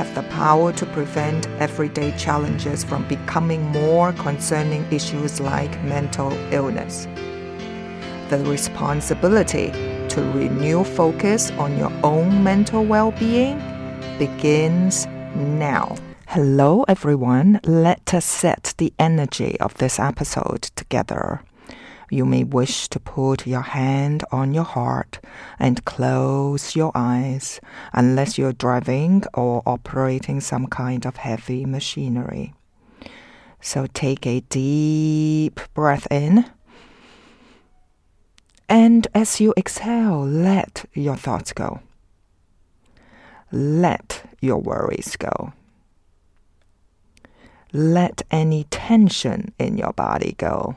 have the power to prevent everyday challenges from becoming more concerning issues like mental illness. The responsibility to renew focus on your own mental well being begins now. Hello, everyone. Let us set the energy of this episode together you may wish to put your hand on your heart and close your eyes unless you're driving or operating some kind of heavy machinery. So take a deep breath in. And as you exhale, let your thoughts go. Let your worries go. Let any tension in your body go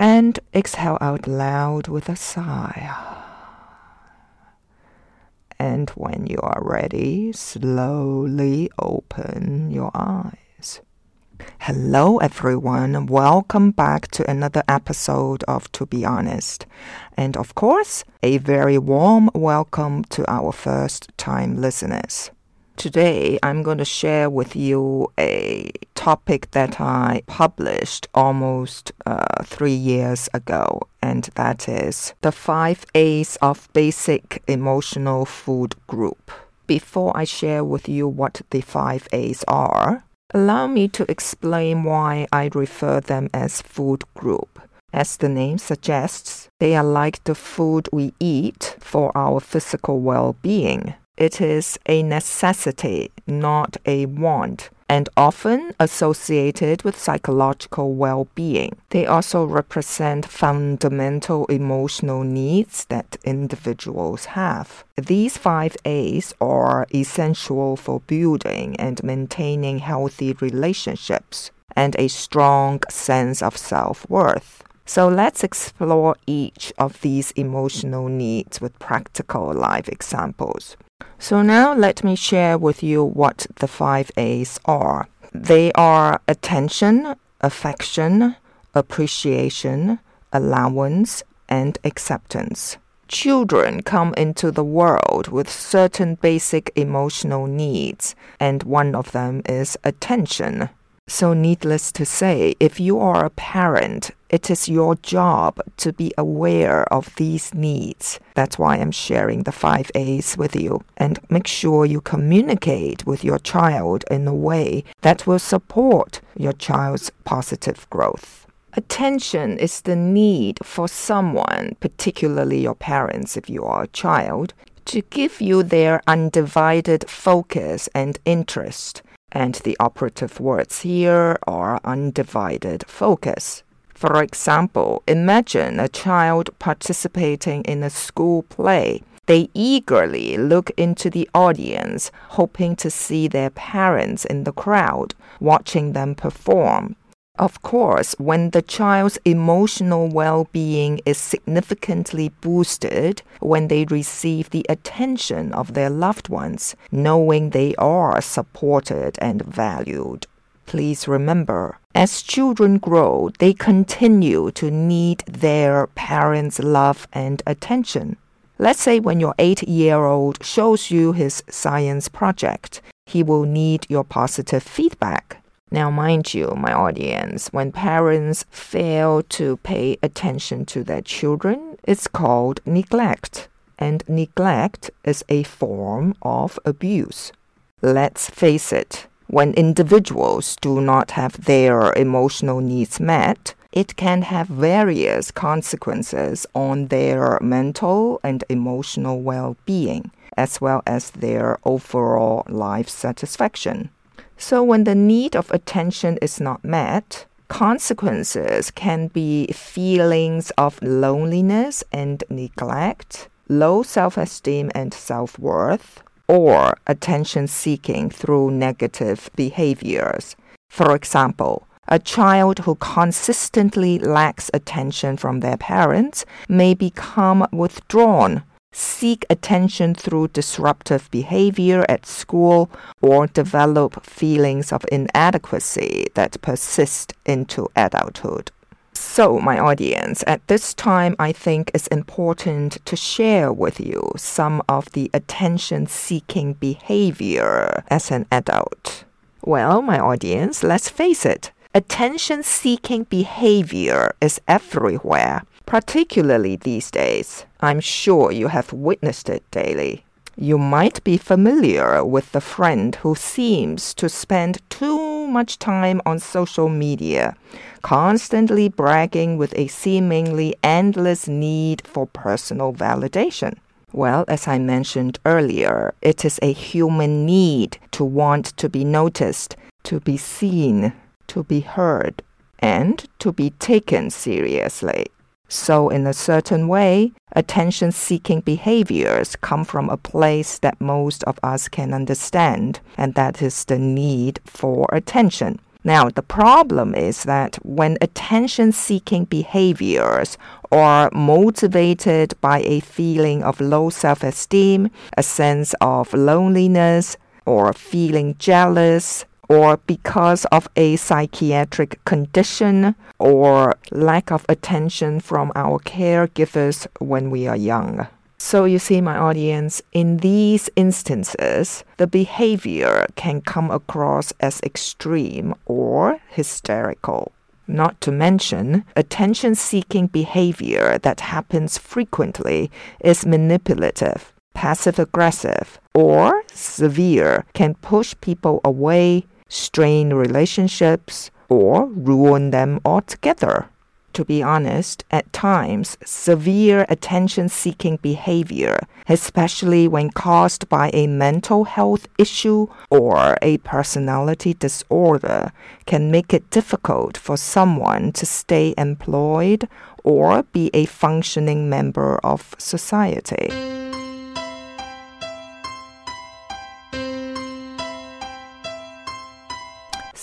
and exhale out loud with a sigh. And when you are ready, slowly open your eyes. Hello, everyone. Welcome back to another episode of To Be Honest. And of course, a very warm welcome to our first time listeners. Today, I'm going to share with you a topic that I published almost uh, three years ago, and that is the five A's of basic emotional food group. Before I share with you what the five A's are, allow me to explain why I refer them as food group. As the name suggests, they are like the food we eat for our physical well being. It is a necessity, not a want, and often associated with psychological well being. They also represent fundamental emotional needs that individuals have. These five A's are essential for building and maintaining healthy relationships and a strong sense of self worth. So let's explore each of these emotional needs with practical life examples. So now let me share with you what the five A's are. They are attention, affection, appreciation, allowance, and acceptance. Children come into the world with certain basic emotional needs, and one of them is attention. So, needless to say, if you are a parent, it is your job to be aware of these needs. That's why I'm sharing the five A's with you. And make sure you communicate with your child in a way that will support your child's positive growth. Attention is the need for someone, particularly your parents if you are a child, to give you their undivided focus and interest And the operative words here are undivided focus. For example, imagine a child participating in a school play. They eagerly look into the audience, hoping to see their parents in the crowd, watching them perform. Of course, when the child's emotional well being is significantly boosted when they receive the attention of their loved ones, knowing they are supported and valued. Please remember, as children grow, they continue to need their parents' love and attention. Let's say when your eight year old shows you his science project, he will need your positive feedback. Now, mind you, my audience, when parents fail to pay attention to their children, it's called neglect. And neglect is a form of abuse. Let's face it, when individuals do not have their emotional needs met, it can have various consequences on their mental and emotional well being, as well as their overall life satisfaction. So, when the need of attention is not met, consequences can be feelings of loneliness and neglect, low self esteem and self worth, or attention seeking through negative behaviors. For example, a child who consistently lacks attention from their parents may become withdrawn seek attention through disruptive behavior at school, or develop feelings of inadequacy that persist into adulthood. So, my audience, at this time, I think it's important to share with you some of the attention seeking behavior as an adult. Well, my audience, let's face it, attention seeking behavior is everywhere particularly these days. I'm sure you have witnessed it daily. You might be familiar with the friend who seems to spend too much time on social media, constantly bragging with a seemingly endless need for personal validation. Well, as I mentioned earlier, it is a human need to want to be noticed, to be seen, to be heard, and to be taken seriously. So, in a certain way, attention seeking behaviors come from a place that most of us can understand, and that is the need for attention. Now, the problem is that when attention seeking behaviors are motivated by a feeling of low self esteem, a sense of loneliness, or feeling jealous, or because of a psychiatric condition or lack of attention from our caregivers when we are young. So, you see, my audience, in these instances, the behavior can come across as extreme or hysterical. Not to mention, attention seeking behavior that happens frequently is manipulative, passive aggressive, or severe, can push people away, strain relationships, or ruin them altogether. To be honest, at times, severe attention seeking behavior, especially when caused by a mental health issue or a personality disorder, can make it difficult for someone to stay employed or be a functioning member of society.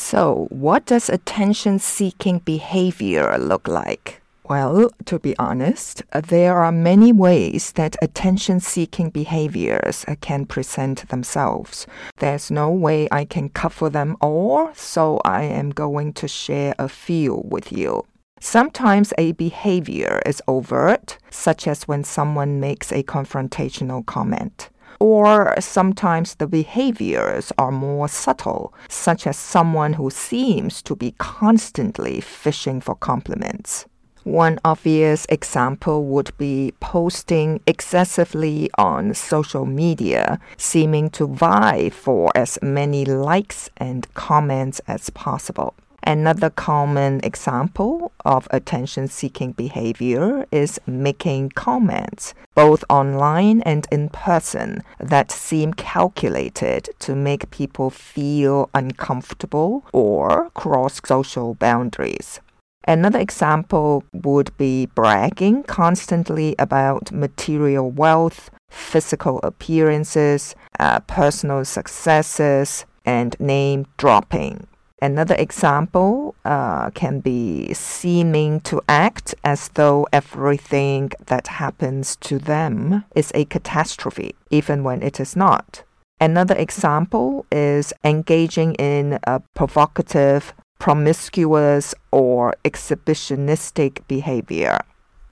So, what does attention seeking behavior look like? Well, to be honest, there are many ways that attention seeking behaviors can present themselves. There's no way I can cover them all, so I am going to share a few with you. Sometimes a behavior is overt, such as when someone makes a confrontational comment or sometimes the behaviors are more subtle, such as someone who seems to be constantly fishing for compliments. One obvious example would be posting excessively on social media, seeming to vie for as many likes and comments as possible. Another common example of attention seeking behavior is making comments, both online and in person, that seem calculated to make people feel uncomfortable or cross social boundaries. Another example would be bragging constantly about material wealth, physical appearances, uh, personal successes, and name dropping. Another example uh, can be seeming to act as though everything that happens to them is a catastrophe, even when it is not. Another example is engaging in a provocative, promiscuous, or exhibitionistic behavior.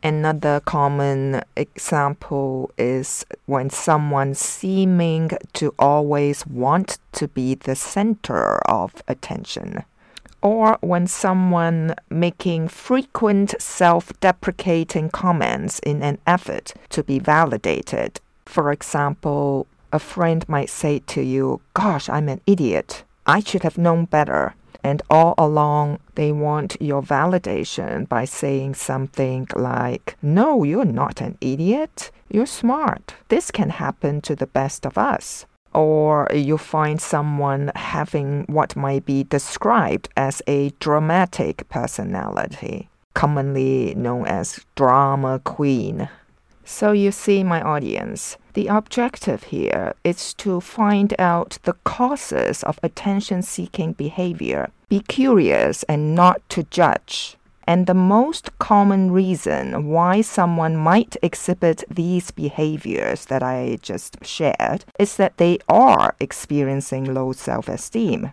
Another common example is when someone seeming to always want to be the center of attention. Or when someone making frequent self deprecating comments in an effort to be validated. For example, a friend might say to you, Gosh, I'm an idiot. I should have known better. And all along, they want your validation by saying something like, No, you're not an idiot. You're smart. This can happen to the best of us. Or you find someone having what might be described as a dramatic personality, commonly known as drama queen. So you see, my audience, the objective here is to find out the causes of attention seeking behavior. Be curious and not to judge. And the most common reason why someone might exhibit these behaviors that I just shared is that they are experiencing low self esteem.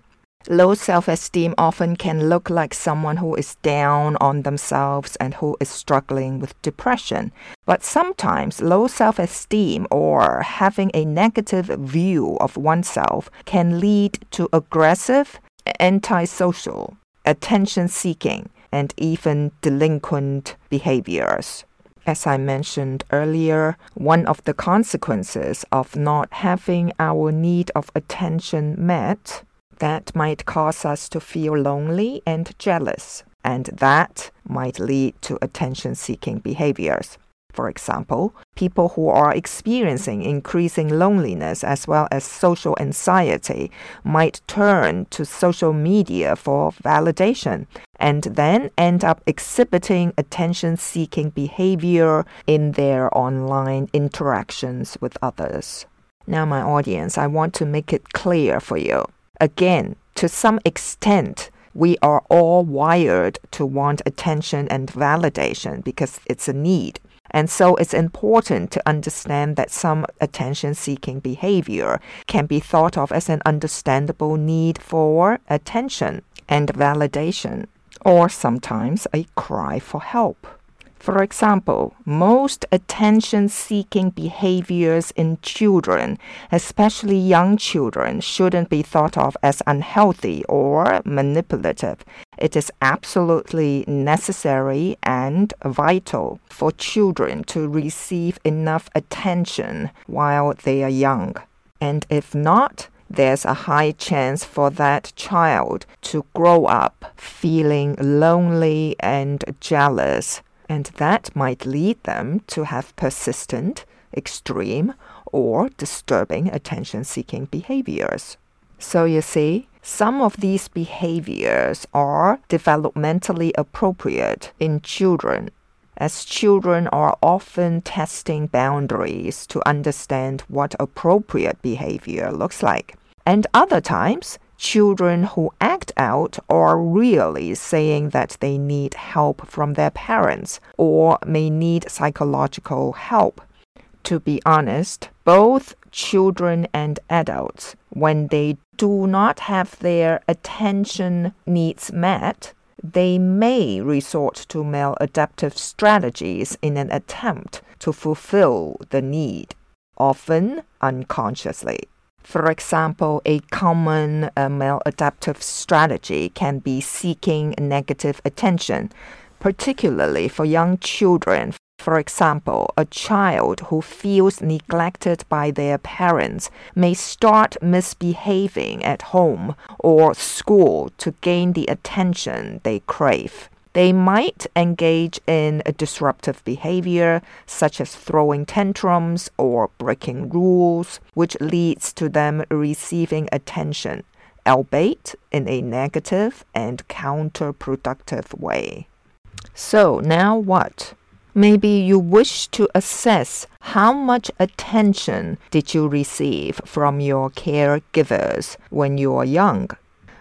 Low self esteem often can look like someone who is down on themselves and who is struggling with depression. But sometimes low self esteem or having a negative view of oneself can lead to aggressive, antisocial, attention seeking, and even delinquent behaviors. As I mentioned earlier, one of the consequences of not having our need of attention met that might cause us to feel lonely and jealous, and that might lead to attention seeking behaviors. For example, people who are experiencing increasing loneliness as well as social anxiety might turn to social media for validation and then end up exhibiting attention seeking behavior in their online interactions with others. Now, my audience, I want to make it clear for you Again, to some extent, we are all wired to want attention and validation because it's a need. And so it's important to understand that some attention seeking behavior can be thought of as an understandable need for attention and validation, or sometimes a cry for help. For example, most attention seeking behaviors in children, especially young children, shouldn't be thought of as unhealthy or manipulative. It is absolutely necessary and vital for children to receive enough attention while they are young. And if not, there's a high chance for that child to grow up feeling lonely and jealous and that might lead them to have persistent, extreme, or disturbing attention seeking behaviors. So you see, some of these behaviors are developmentally appropriate in children, as children are often testing boundaries to understand what appropriate behavior looks like. And other times, children who act out are really saying that they need help from their parents or may need psychological help. To be honest, both children and adults, when they do not have their attention needs met, they may resort to maladaptive strategies in an attempt to fulfill the need, often unconsciously. For example, a common uh, maladaptive strategy can be seeking negative attention, particularly for young children. For example, a child who feels neglected by their parents may start misbehaving at home or school to gain the attention they crave. They might engage in a disruptive behavior, such as throwing tantrums or breaking rules, which leads to them receiving attention, albeit in a negative and counterproductive way. So, now what? Maybe you wish to assess how much attention did you receive from your caregivers when you were young?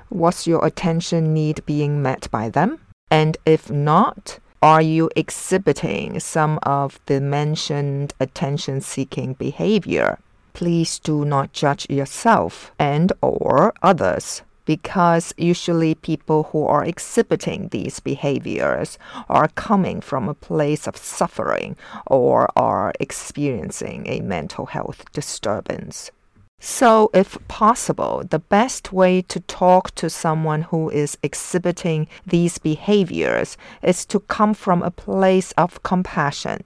Was your attention need being met by them? And if not, are you exhibiting some of the mentioned attention seeking behavior? Please do not judge yourself and or others because usually people who are exhibiting these behaviors are coming from a place of suffering or are experiencing a mental health disturbance. So, if possible, the best way to talk to someone who is exhibiting these behaviors is to come from a place of compassion.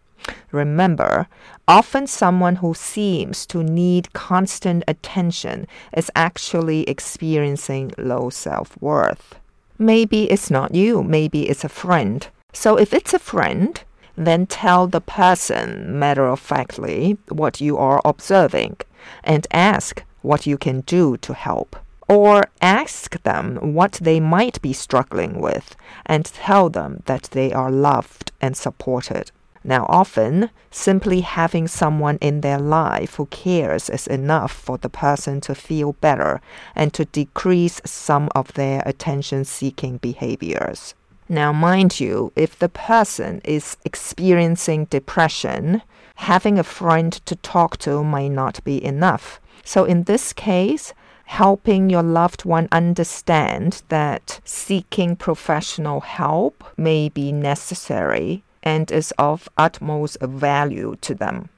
Remember, often someone who seems to need constant attention is actually experiencing low self worth. Maybe it's not you, maybe it's a friend. So, if it's a friend, then tell the person matter of factly what you are observing and ask what you can do to help. Or ask them what they might be struggling with and tell them that they are loved and supported. Now, often, simply having someone in their life who cares is enough for the person to feel better and to decrease some of their attention seeking behaviors. Now, mind you, if the person is experiencing depression, having a friend to talk to might not be enough. So, in this case, helping your loved one understand that seeking professional help may be necessary and is of utmost value to them.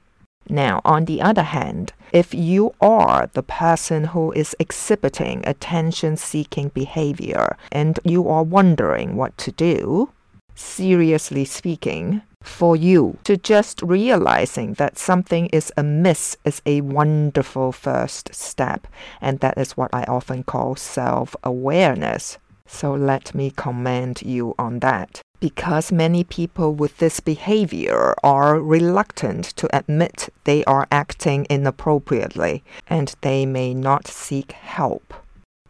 Now, on the other hand, if you are the person who is exhibiting attention seeking behavior and you are wondering what to do, seriously speaking, for you to just realizing that something is amiss is a wonderful first step, and that is what I often call self awareness. So let me commend you on that because many people with this behavior are reluctant to admit they are acting inappropriately and they may not seek help.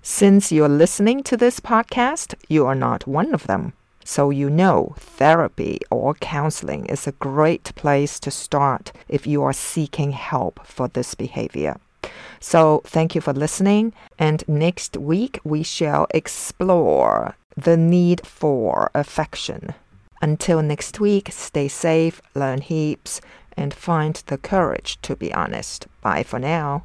Since you're listening to this podcast, you are not one of them. So you know therapy or counseling is a great place to start if you are seeking help for this behavior. So thank you for listening. And next week we shall explore the need for affection. Until next week, stay safe, learn heaps, and find the courage to be honest. Bye for now.